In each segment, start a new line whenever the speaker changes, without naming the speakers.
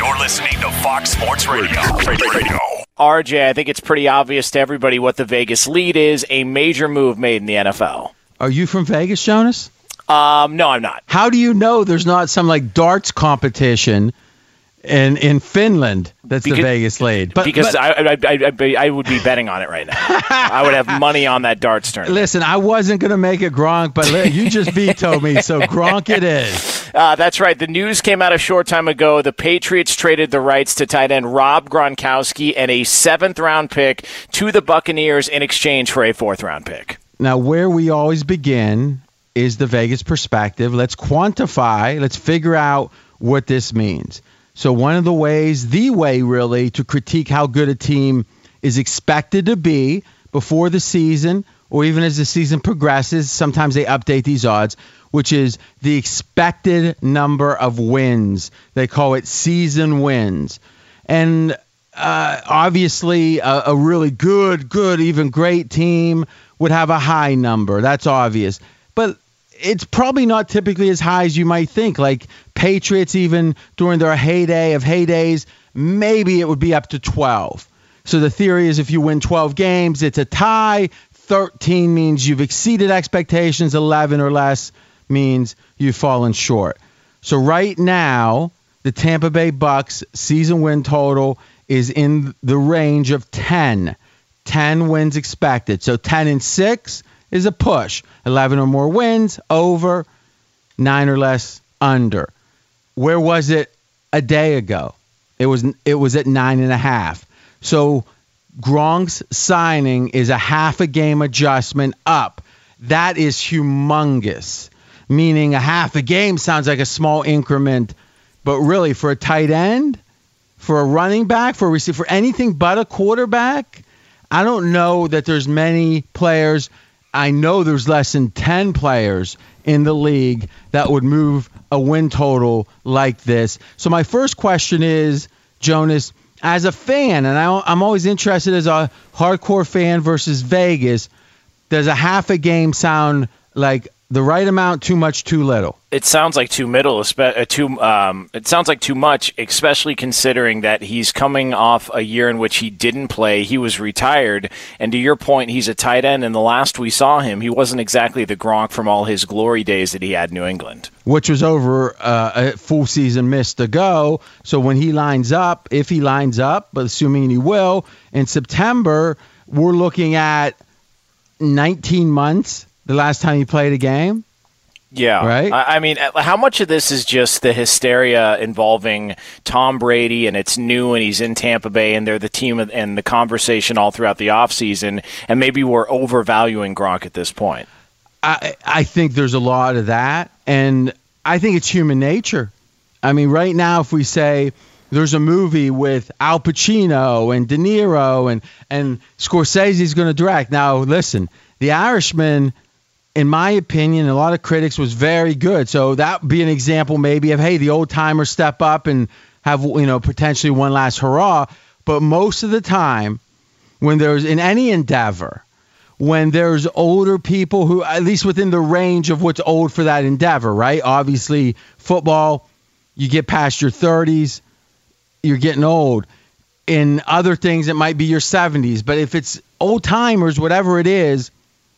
You're listening to Fox Sports Radio. Radio.
RJ, I think it's pretty obvious to everybody what the Vegas lead is a major move made in the NFL.
Are you from Vegas, Jonas?
Um, no, I'm not.
How do you know there's not some like darts competition in in Finland that's
Because-
the Vegas lead? But
because
but-
I, I, I, I would be betting on it right now. I would have money on that darts tournament.
listen, I wasn't gonna make it Gronk, but you just vetoed me, so Gronk it is.
Uh, that's right. The news came out a short time ago. The Patriots traded the rights to tight end Rob Gronkowski and a seventh round pick to the Buccaneers in exchange for a fourth round pick.
Now, where we always begin is the Vegas perspective. Let's quantify, let's figure out what this means. So, one of the ways, the way really, to critique how good a team is expected to be before the season or even as the season progresses, sometimes they update these odds, which is the expected number of wins. They call it season wins. And uh, obviously, a, a really good, good, even great team would have a high number. That's obvious. It's probably not typically as high as you might think. Like Patriots, even during their heyday of heydays, maybe it would be up to 12. So the theory is if you win 12 games, it's a tie. 13 means you've exceeded expectations. 11 or less means you've fallen short. So right now, the Tampa Bay Bucks season win total is in the range of 10. 10 wins expected. So 10 and 6 is a push. 11 or more wins over, 9 or less under. Where was it a day ago? It was it was at nine and a half. So Gronk's signing is a half a game adjustment up. That is humongous. Meaning a half a game sounds like a small increment, but really for a tight end, for a running back, for a receiver, for anything but a quarterback, I don't know that there's many players. I know there's less than 10 players in the league that would move a win total like this. So my first question is, Jonas, as a fan, and I, I'm always interested as a hardcore fan versus Vegas, does a half a game sound like the right amount, too much, too little?
It sounds like too middle, uh, too. Um, it sounds like too much, especially considering that he's coming off a year in which he didn't play. He was retired, and to your point, he's a tight end. And the last we saw him, he wasn't exactly the Gronk from all his glory days that he had in New England.
which was over uh, a full season missed to go. So when he lines up, if he lines up, but assuming he will, in September, we're looking at 19 months the last time you played a game.
Yeah.
Right?
I, mean, uh, how much of this is just the hysteria involving Tom Brady and it's new and he's in Tampa Bay and they're the team and the conversation all throughout the offseason and maybe we're overvaluing Gronk at this point?
I, I think there's a lot of that. And I think it's human nature. I mean, right now, if we say there's a movie with Al Pacino and De Niro and, and Scorsese's going to direct. Now, listen, The Irishman – in my opinion, a lot of critics was very good. So that would be an example maybe of hey, the old timers step up and have you know potentially one last hurrah. But most of the time, when there's in any endeavor, when there's older people who at least within the range of what's old for that endeavor, right? Obviously, football, you get past your 30s, you're getting old. In other things, it might be your 70s. But if it's old timers, whatever it is,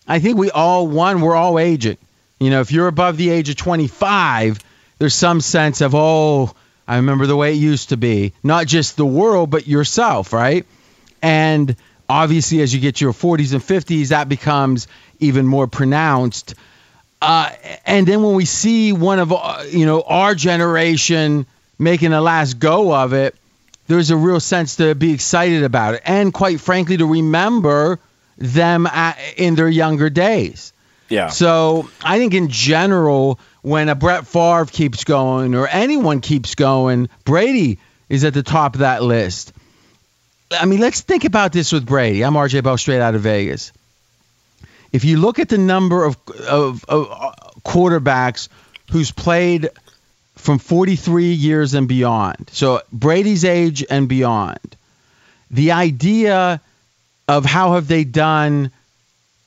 I think we all one we're all aging. You know, if you're above the age of 25, there's some sense of oh, I remember the way it used to be. Not just the world, but yourself, right? And obviously, as you get to your 40s and 50s, that becomes even more pronounced. Uh, and then when we see one of uh, you know our generation making a last go of it, there's a real sense to be excited about it, and quite frankly, to remember them at, in their younger days.
Yeah.
So I think in general, when a Brett Favre keeps going or anyone keeps going, Brady is at the top of that list. I mean, let's think about this with Brady. I'm RJ Bell, straight out of Vegas. If you look at the number of, of, of uh, quarterbacks who's played from 43 years and beyond, so Brady's age and beyond, the idea of how have they done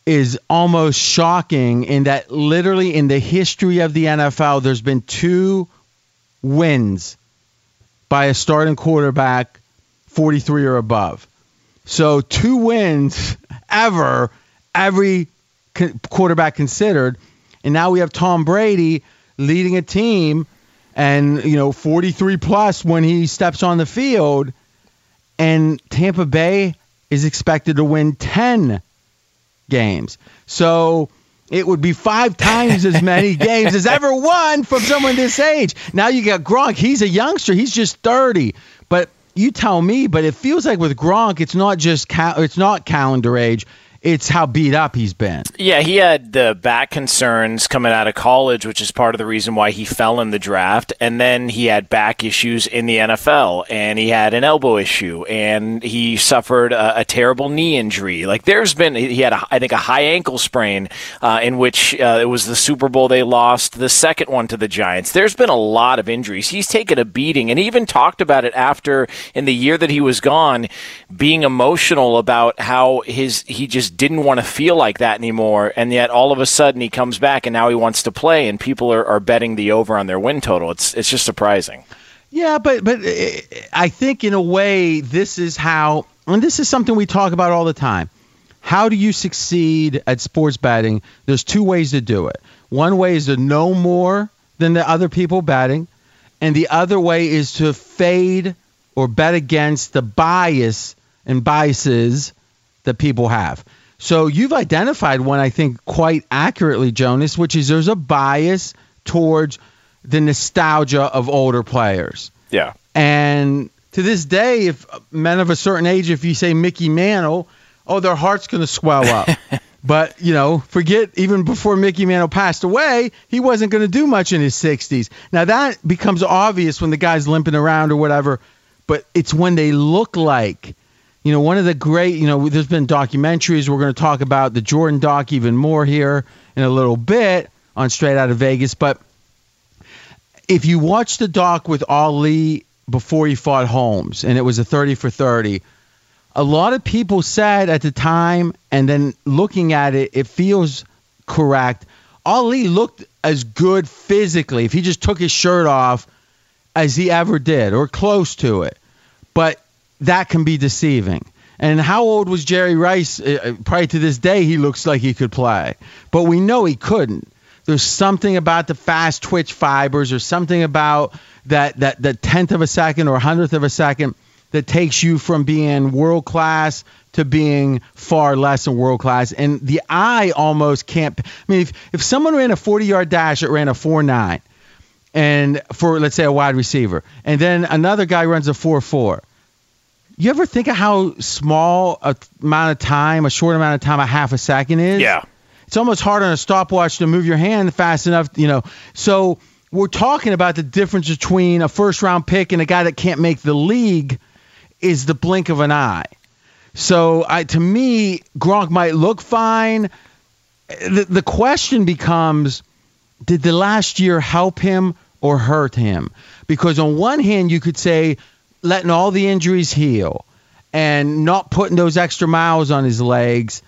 is almost shocking in that literally in the history of the NFL there's been two wins by a starting quarterback 43 or above. So two wins ever every quarterback considered and now we have Tom Brady leading a team and you know 43 plus when he steps on the field and Tampa Bay is expected to win 10 games. So it would be five times as many games as ever won from someone this age. Now you got Gronk. He's a youngster. He's just 30. But you tell me, but it feels like with Gronk, it's not just cal- it's not calendar age it's how beat up he's been.
Yeah, he had the back concerns coming out of college, which is part of the reason why he fell in the draft. And then he had back issues in the NFL, and he had an elbow issue, and he suffered a, a terrible knee injury. Like there's been, he had, a, I think, a high ankle sprain uh, in which uh, it was the Super Bowl they lost, the second one to the Giants. There's been a lot of injuries. He's taken a beating, and he even talked about it after in the year that he was gone, being emotional about how his he just didn't want to feel like that anymore. And yet all of a sudden he comes back and now he wants to play, and people are, are betting the over on their win total. It's it's just surprising.
Yeah, but but uh, I think in a way this is how, and this is something we talk about all the time. How do you succeed at sports betting? There's two ways to do it. One way is to know more than the other people betting, and the other way is to fade or bet against the bias and biases that people have. So you've identified one, I think, quite accurately, Jonas, which is there's a bias towards the nostalgia of older players.
Yeah.
And to this day, if men of a certain age, if you say Mickey Mantle, oh, their heart's going to swell up. but, you know, forget even before Mickey Mantle passed away, he wasn't going to do much in his 60s. Now, that becomes obvious when the guy's limping around or whatever, but it's when they look like you know, one of the great, you know, there's been documentaries. We're going to talk about the Jordan doc even more here in a little bit on Straight Out of Vegas. But if you watch the doc with Ali before he fought Holmes, and it was a 30 for 30, a lot of people said at the time, and then looking at it, it feels correct. Ali looked as good physically if he just took his shirt off as he ever did, or close to it. But that can be deceiving. And how old was Jerry Rice? Uh, uh, prior to this day, he looks like he could play, but we know he couldn't. There's something about the fast twitch fibers, or something about that that that tenth of a second or hundredth of a second that takes you from being world class to being far less than world class. And the eye almost can't. I mean, if, if someone ran a 40 yard dash that ran a 4 9, and for let's say a wide receiver, and then another guy runs a 4 4. You ever think of how small a amount of time, a short amount of time, a half a second is?
Yeah.
It's almost hard on a stopwatch to move your hand fast enough, you know. So we're talking about the difference between a first round pick and a guy that can't make the league is the blink of an eye. So I, to me, Gronk might look fine. The, the question becomes, did the last year help him or hurt him? Because on one hand, you could say letting all the injuries heal and not putting those extra miles on his legs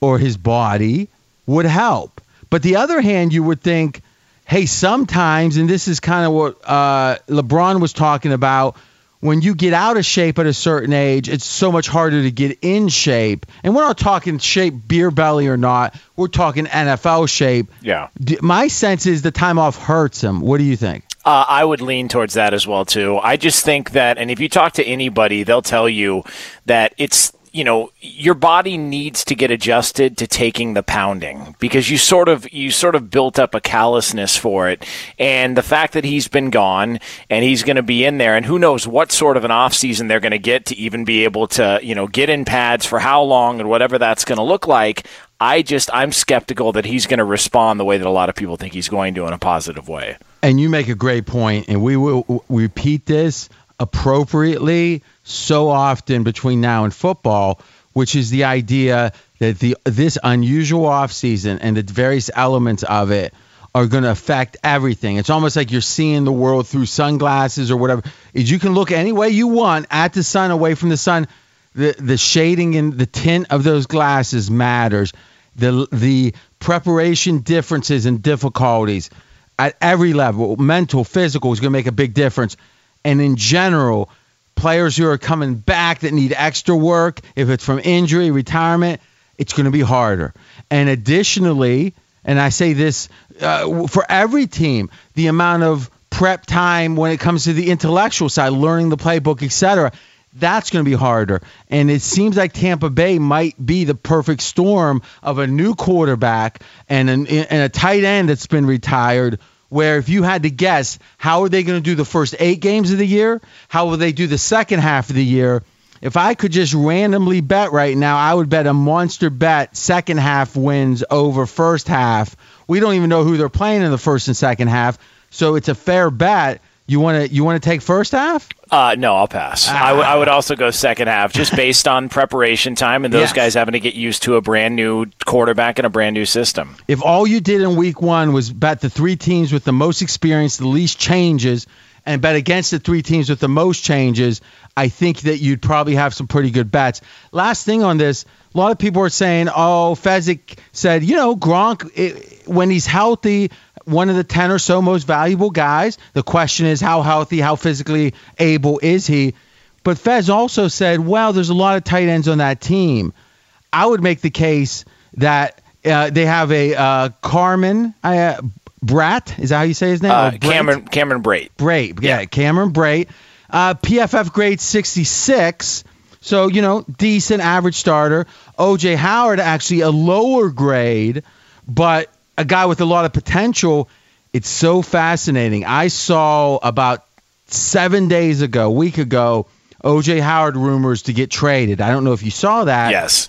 or his body would help. But the other hand, you would think, hey, sometimes, and this is kind of what uh, LeBron was talking about, when you get out of shape at a certain age, it's so much harder to get in shape. And we're not talking shape, beer belly or not. We're talking NFL shape.
Yeah.
My sense is the time off hurts him. What do you think?
Uh, I would lean towards that as well too. I just think that, and if you talk to anybody, they'll tell you that it's you know your body needs to get adjusted to taking the pounding because you sort of you sort of built up a callousness for it and the fact that he's been gone and he's going to be in there and who knows what sort of an off season they're going to get to even be able to you know get in pads for how long and whatever that's going to look like I just I'm skeptical that he's going to respond the way that a lot of people think he's going to in a positive way.
And you make a great point, and we will repeat this appropriately so often between now and football, which is the idea that the this unusual offseason and the various elements of it are going to affect everything. It's almost like you're seeing the world through sunglasses or whatever. You can look any way you want at the sun, away from the sun. The the shading and the tint of those glasses matters. The the preparation differences and difficulties at every level, mental, physical, is going to make a big difference. And in general, players who are coming back that need extra work, if it's from injury, retirement, it's going to be harder. And additionally, and I say this uh, for every team, the amount of prep time when it comes to the intellectual side, learning the playbook, etc., that's going to be harder. And it seems like Tampa Bay might be the perfect storm of a new quarterback and, an, and a tight end that's been retired where if you had to guess, how are they going to do the first eight games of the year? How will they do the second half of the year? If I could just randomly bet right now, I would bet a monster bet second half wins over first half. We don't even know who they're playing in the first and second half, so it's a fair bet. You want to you want to take first half?
Uh, no, I'll pass.
Ah.
I, w- I would also go second half, just based on preparation time and those
Yes.
guys having to get used to a brand new quarterback and a brand new system.
If all you did in week one was bet the three teams with the most experience, the least changes, and bet against the three teams with the most changes, I think that you'd probably have some pretty good bets. Last thing on this, a lot of people are saying, oh, Fezzik said, you know, Gronk, it, when he's healthy, one of the 10 or so most valuable guys. The question is, how healthy, how physically able is he? But Fez also said, well, there's a lot of tight ends on that team. I would make the case that uh, they have a uh, Carmen uh, Bratt. Is that how you say his name?
Uh, Cameron Cameron Brate.
Brate. Yeah, Cameron Brate. Uh, PFF grade 66. So, you know, decent average starter. OJ Howard, actually a lower grade, but a guy with a lot of potential. It's so fascinating. I saw about seven days ago, week ago, OJ Howard rumors to get traded. I don't know if you saw that
Yes.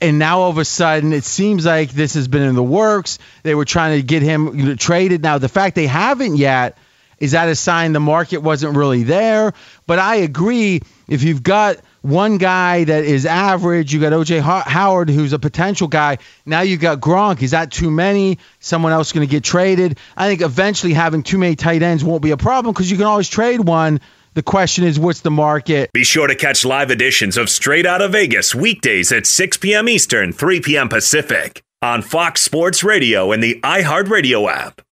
and now all of a sudden it seems like this has been in the works. They were trying to get him you know, traded. Now the fact they haven't yet is that a sign the market wasn't really there. But I agree. If you've got one guy that is average, you got OJ Howard who's a potential guy. Now you got Gronk. Is that too many? Someone else going to get traded? I think eventually having too many tight ends won't be a problem because you can always trade one. The question is, what's the market?
Be sure to catch live editions of Straight Out of Vegas weekdays at 6 p.m. Eastern, 3 p.m. Pacific on Fox Sports Radio and the iHeartRadio app.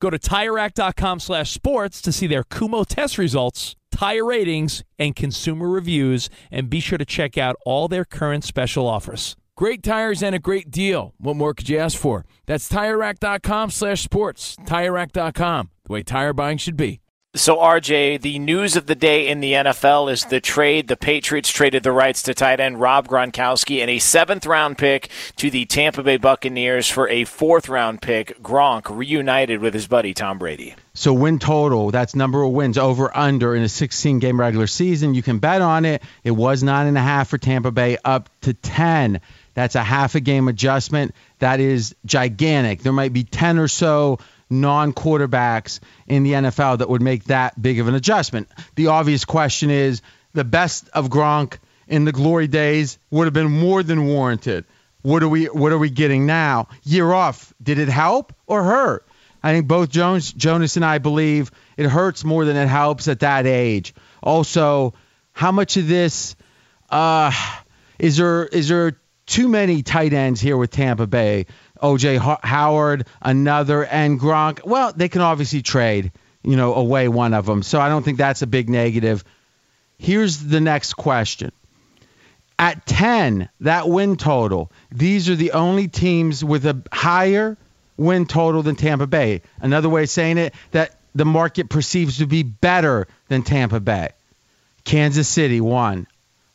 Go to TireRack.com slash sports to see their Kumho test results, tire ratings, and consumer reviews, and be sure to check out all their current special offers.
Great tires and a great deal. What more could you ask for? That's TireRack.com slash sports. TireRack.com, the way tire buying should be.
So, RJ, the news of the day in the NFL is the trade. The Patriots traded the rights to tight end Rob Gronkowski and a seventh round pick to the Tampa Bay Buccaneers for a fourth round pick. Gronk reunited with his buddy Tom Brady.
So win total, that's number of wins over under in a 16 game regular season. You can bet on it. It was nine and a half for Tampa Bay, up to 10. That's a half a game adjustment. That is gigantic. There might be 10 or so non quarterbacks in the NFL that would make that big of an adjustment. The obvious question is the best of Gronk in the glory days would have been more than warranted. What are we what are we getting now? Year off, did it help or hurt? I think both Jones Jonas and I believe it hurts more than it helps at that age. Also, how much of this uh, is there is there too many tight ends here with Tampa Bay? OJ Howard, another, and Gronk. Well, they can obviously trade, you know, away one of them. So I don't think that's a big negative. Here's the next question. At 10, that win total, these are the only teams with a higher win total than Tampa Bay. Another way of saying it, that the market perceives to be better than Tampa Bay. Kansas City, one.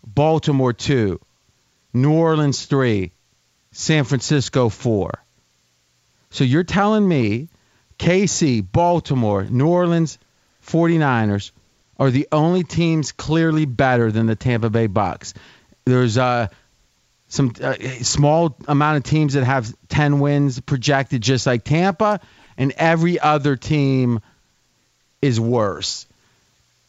Baltimore, two. New Orleans, three. San Francisco four. So you're telling me KC, Baltimore, New Orleans, 49ers are the only teams clearly better than the Tampa Bay Bucks. There's uh, some uh, small amount of teams that have 10 wins projected just like Tampa, and every other team is worse.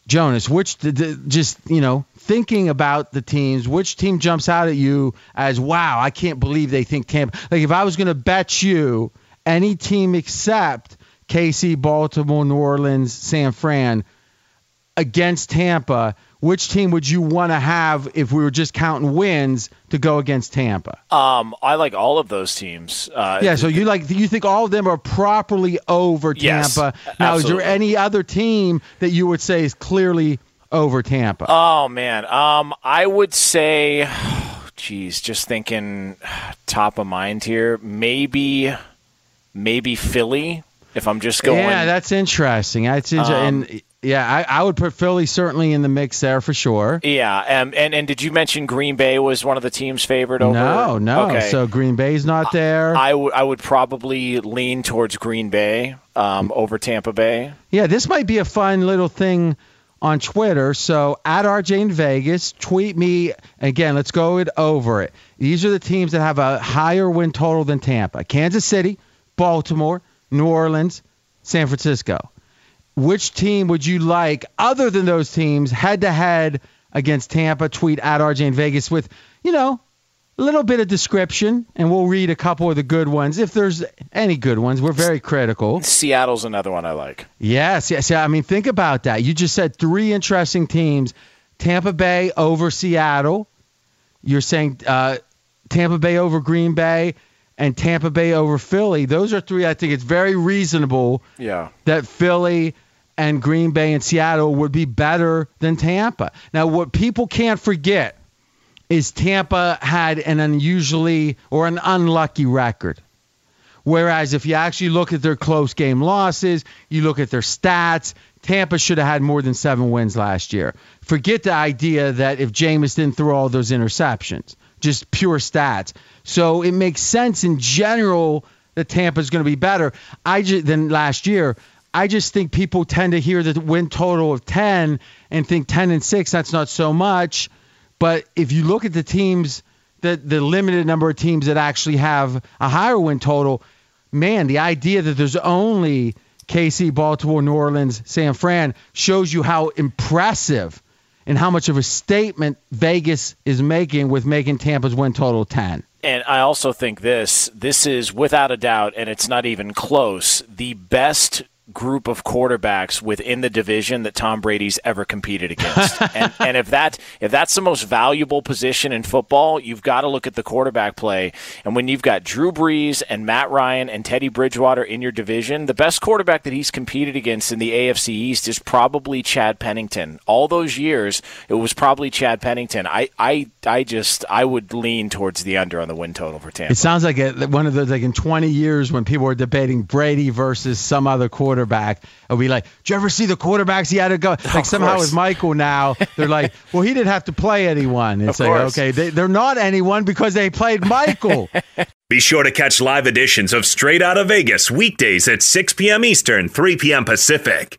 Jonas, which just you know thinking about the teams, which team jumps out at you as wow? I can't believe they think Tampa. Like if I was going to bet you any team except KC, Baltimore, New Orleans, San Fran against Tampa, which team would you want to have if we were just counting wins to go against Tampa?
Um, I like all of those teams. Uh,
yeah, so you like you think all of them are properly over Tampa.
Yes,
now,
absolutely.
is there any other team that you would say is clearly over Tampa?
Oh man, um, I would say, geez, just thinking top of mind here, maybe, maybe Philly. If I'm just going,
yeah, that's interesting. That's inter-
Um,
and yeah, I, I would put Philly certainly in the mix there for sure.
yeah. Um, and and did you mention Green Bay was one of the teams favored over?
No, no.
Okay.
So Green Bay's not there.
I would I would probably lean towards Green Bay um, over Tampa Bay.
Yeah, this might be a fun little thing on Twitter. So at RJ in Vegas, tweet me again. Let's go over it. These are the teams that have a higher win total than Tampa: Kansas City, Baltimore, New Orleans, San Francisco. Which team would you like, other than those teams, head to head against Tampa? Tweet at RJ in Vegas with, you know, little bit of description, and we'll read a couple of the good ones if there's any good ones. We're very critical.
Seattle's another one I like.
Yes, yes. I mean, think about that. You just said three interesting teams: Tampa Bay over Seattle. You're saying uh, Tampa Bay over Green Bay and Tampa Bay over Philly. Those are three. I think it's very reasonable
Yeah.
that Philly and Green Bay and Seattle would be better than Tampa. Now, what people can't forget is Tampa had an unusually or an unlucky record. Whereas if you actually look at their close game losses, you look at their stats, Tampa should have had more than seven wins last year. Forget the idea that if Jameis didn't throw all those interceptions, just pure stats. So it makes sense in general that Tampa's going to be better. I just, than last year. I just think people tend to hear the win total of 10 and think 10 and 6 that's not so much. But if you look at the teams that the limited number of teams that actually have a higher win total, man, the idea that there's only KC, Baltimore, New Orleans, San Fran shows you how impressive and how much of a statement Vegas is making with making Tampa's win total 10.
And I also think this this is without a doubt, and it's not even close, the best group of quarterbacks within the division that Tom Brady's ever competed against. and, and if that if that's the most valuable position in football, you've got to look at the quarterback play. And when you've got Drew Brees and Matt Ryan and Teddy Bridgewater in your division, the best quarterback that he's competed against in the AFC East is probably Chad Pennington. All those years, it was probably Chad Pennington. I I I just I would lean towards the under on the win total for Tampa.
It sounds like a, one of those, like in 20 years when people were debating Brady versus some other quarterback, it'll be like, do you ever see the quarterbacks he had to go? Like somehow
course.
with Michael now, they're like, well, he didn't have to play anyone. It's
Of
like,
course.
okay, they, they're not anyone because they played Michael.
Be sure to catch live editions of Straight Out of Vegas weekdays at 6 p.m. Eastern, 3 p.m. Pacific.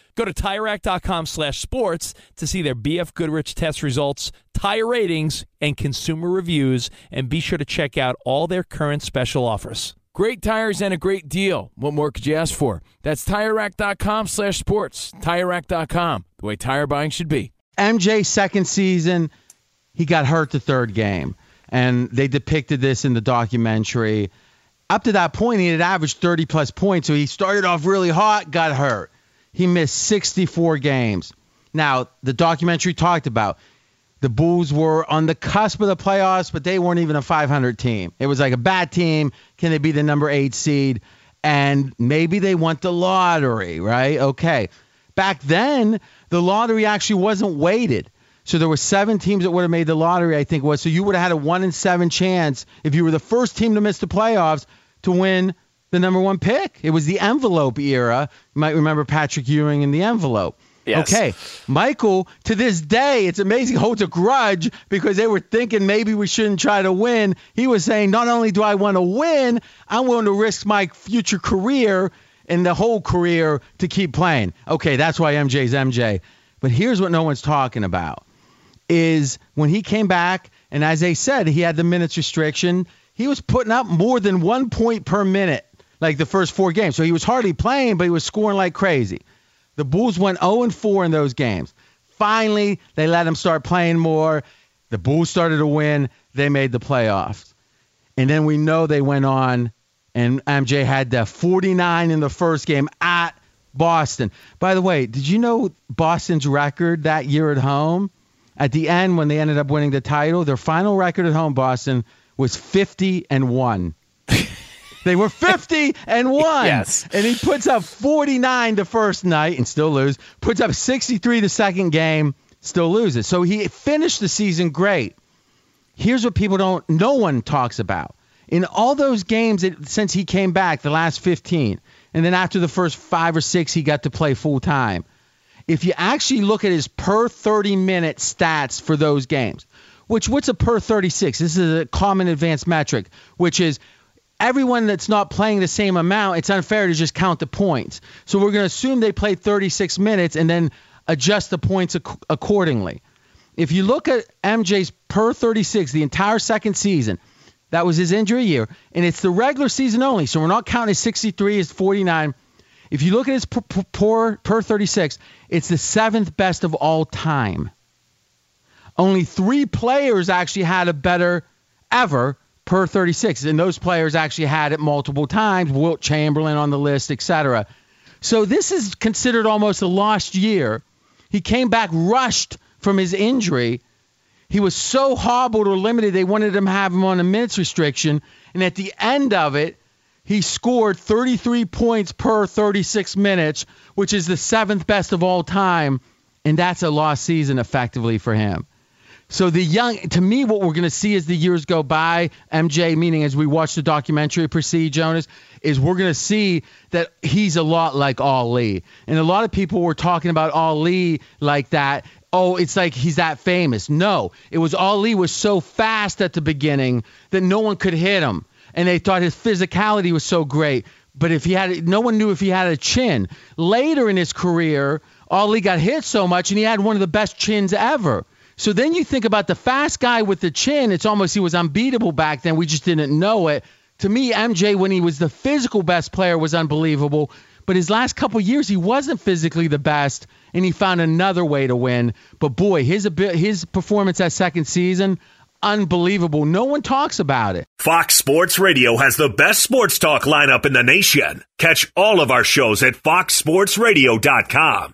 Go to TireRack.com slash sports to see their BF Goodrich test results, tire ratings, and consumer reviews, and be sure to check out all their current special offers.
Great tires and a great deal. What more could you ask for? That's TireRack.com slash sports. TireRack.com, the way tire buying should be.
MJ second season, he got hurt the third game, and they depicted this in the documentary. Up to that point, he had averaged 30 plus points, so he started off really hot, got hurt. He missed 64 games. Now, the documentary talked about the Bulls were on the cusp of the playoffs, but they weren't even a 500 team. It was like a bad team. Can they be the number eight seed? And maybe they want the lottery, right? Okay. Back then, the lottery actually wasn't weighted. So there were seven teams that would have made the lottery, I think was. So you would have had a one in seven chance if you were the first team to miss the playoffs to win the number one pick. It was the envelope era. You might remember Patrick Ewing in the envelope.
Yes.
Okay. Michael, to this day, it's amazing, holds a grudge because they were thinking maybe we shouldn't try to win. He was saying, not only do I want to win, I'm willing to risk my future career and the whole career to keep playing. Okay, that's why MJ's MJ. But here's what no one's talking about is when he came back, and as they said, he had the minutes restriction, he was putting up more than one point per minute like the first four games. So he was hardly playing, but he was scoring like crazy. The Bulls went 0 and 4 in those games. Finally, they let him start playing more. The Bulls started to win. They made the playoffs. And then we know they went on, and MJ had the 49 in the first game at Boston. By the way, did you know Boston's record that year at home? At the end, when they ended up winning the title, their final record at home, Boston, was 50 and 1. They were 50 and 1.
Yes.
And he puts up 49 the first night and still lose. Puts up 63 the second game, still loses. So he finished the season great. Here's what people don't no one talks about. In all those games that, since he came back, the last 15, and then after the first 5 or 6 he got to play full time. If you actually look at his per 30 minute stats for those games, which what's a per 36? This is a common advanced metric, which is everyone that's not playing the same amount, it's unfair to just count the points. So we're going to assume they played 36 minutes and then adjust the points ac- accordingly. If you look at MJ's per 36, the entire second season, that was his injury year, and it's the regular season only. So we're not counting his 63, his 49. If you look at his per, per, per 36, it's the seventh best of all time. Only three players actually had a better ever per 36. And those players actually had it multiple times, Wilt Chamberlain on the list, etc. So this is considered almost a lost year. He came back rushed from his injury. He was so hobbled or limited, they wanted him to have him on a minutes restriction. And at the end of it, he scored 33 points per 36 minutes, which is the seventh best of all time. And that's a lost season effectively for him. So the young, to me, what we're going to see as the years go by, MJ, meaning as we watch the documentary proceed, Jonas, is we're going to see that he's a lot like Ali. And a lot of people were talking about Ali like that. Oh, it's like he's that famous. No, it was Ali was so fast at the beginning that no one could hit him, and they thought his physicality was so great. But if he had, no one knew if he had a chin. Later in his career, Ali got hit so much, and he had one of the best chins ever. So then you think about the fast guy with the chin. It's almost he was unbeatable back then. We just didn't know it. To me, MJ, when he was the physical best player, was unbelievable. But his last couple years, he wasn't physically the best, and he found another way to win. But boy, his his performance that second season, unbelievable. No one talks about it.
Fox Sports Radio has the best sports talk lineup in the nation. Catch all of our shows at foxsportsradio.com.